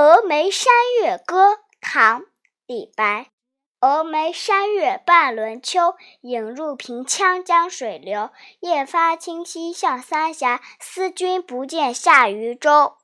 峨眉山月歌唐李白。峨眉山月半轮秋影入平羌江水流夜发清溪向三峡思君不见下渝州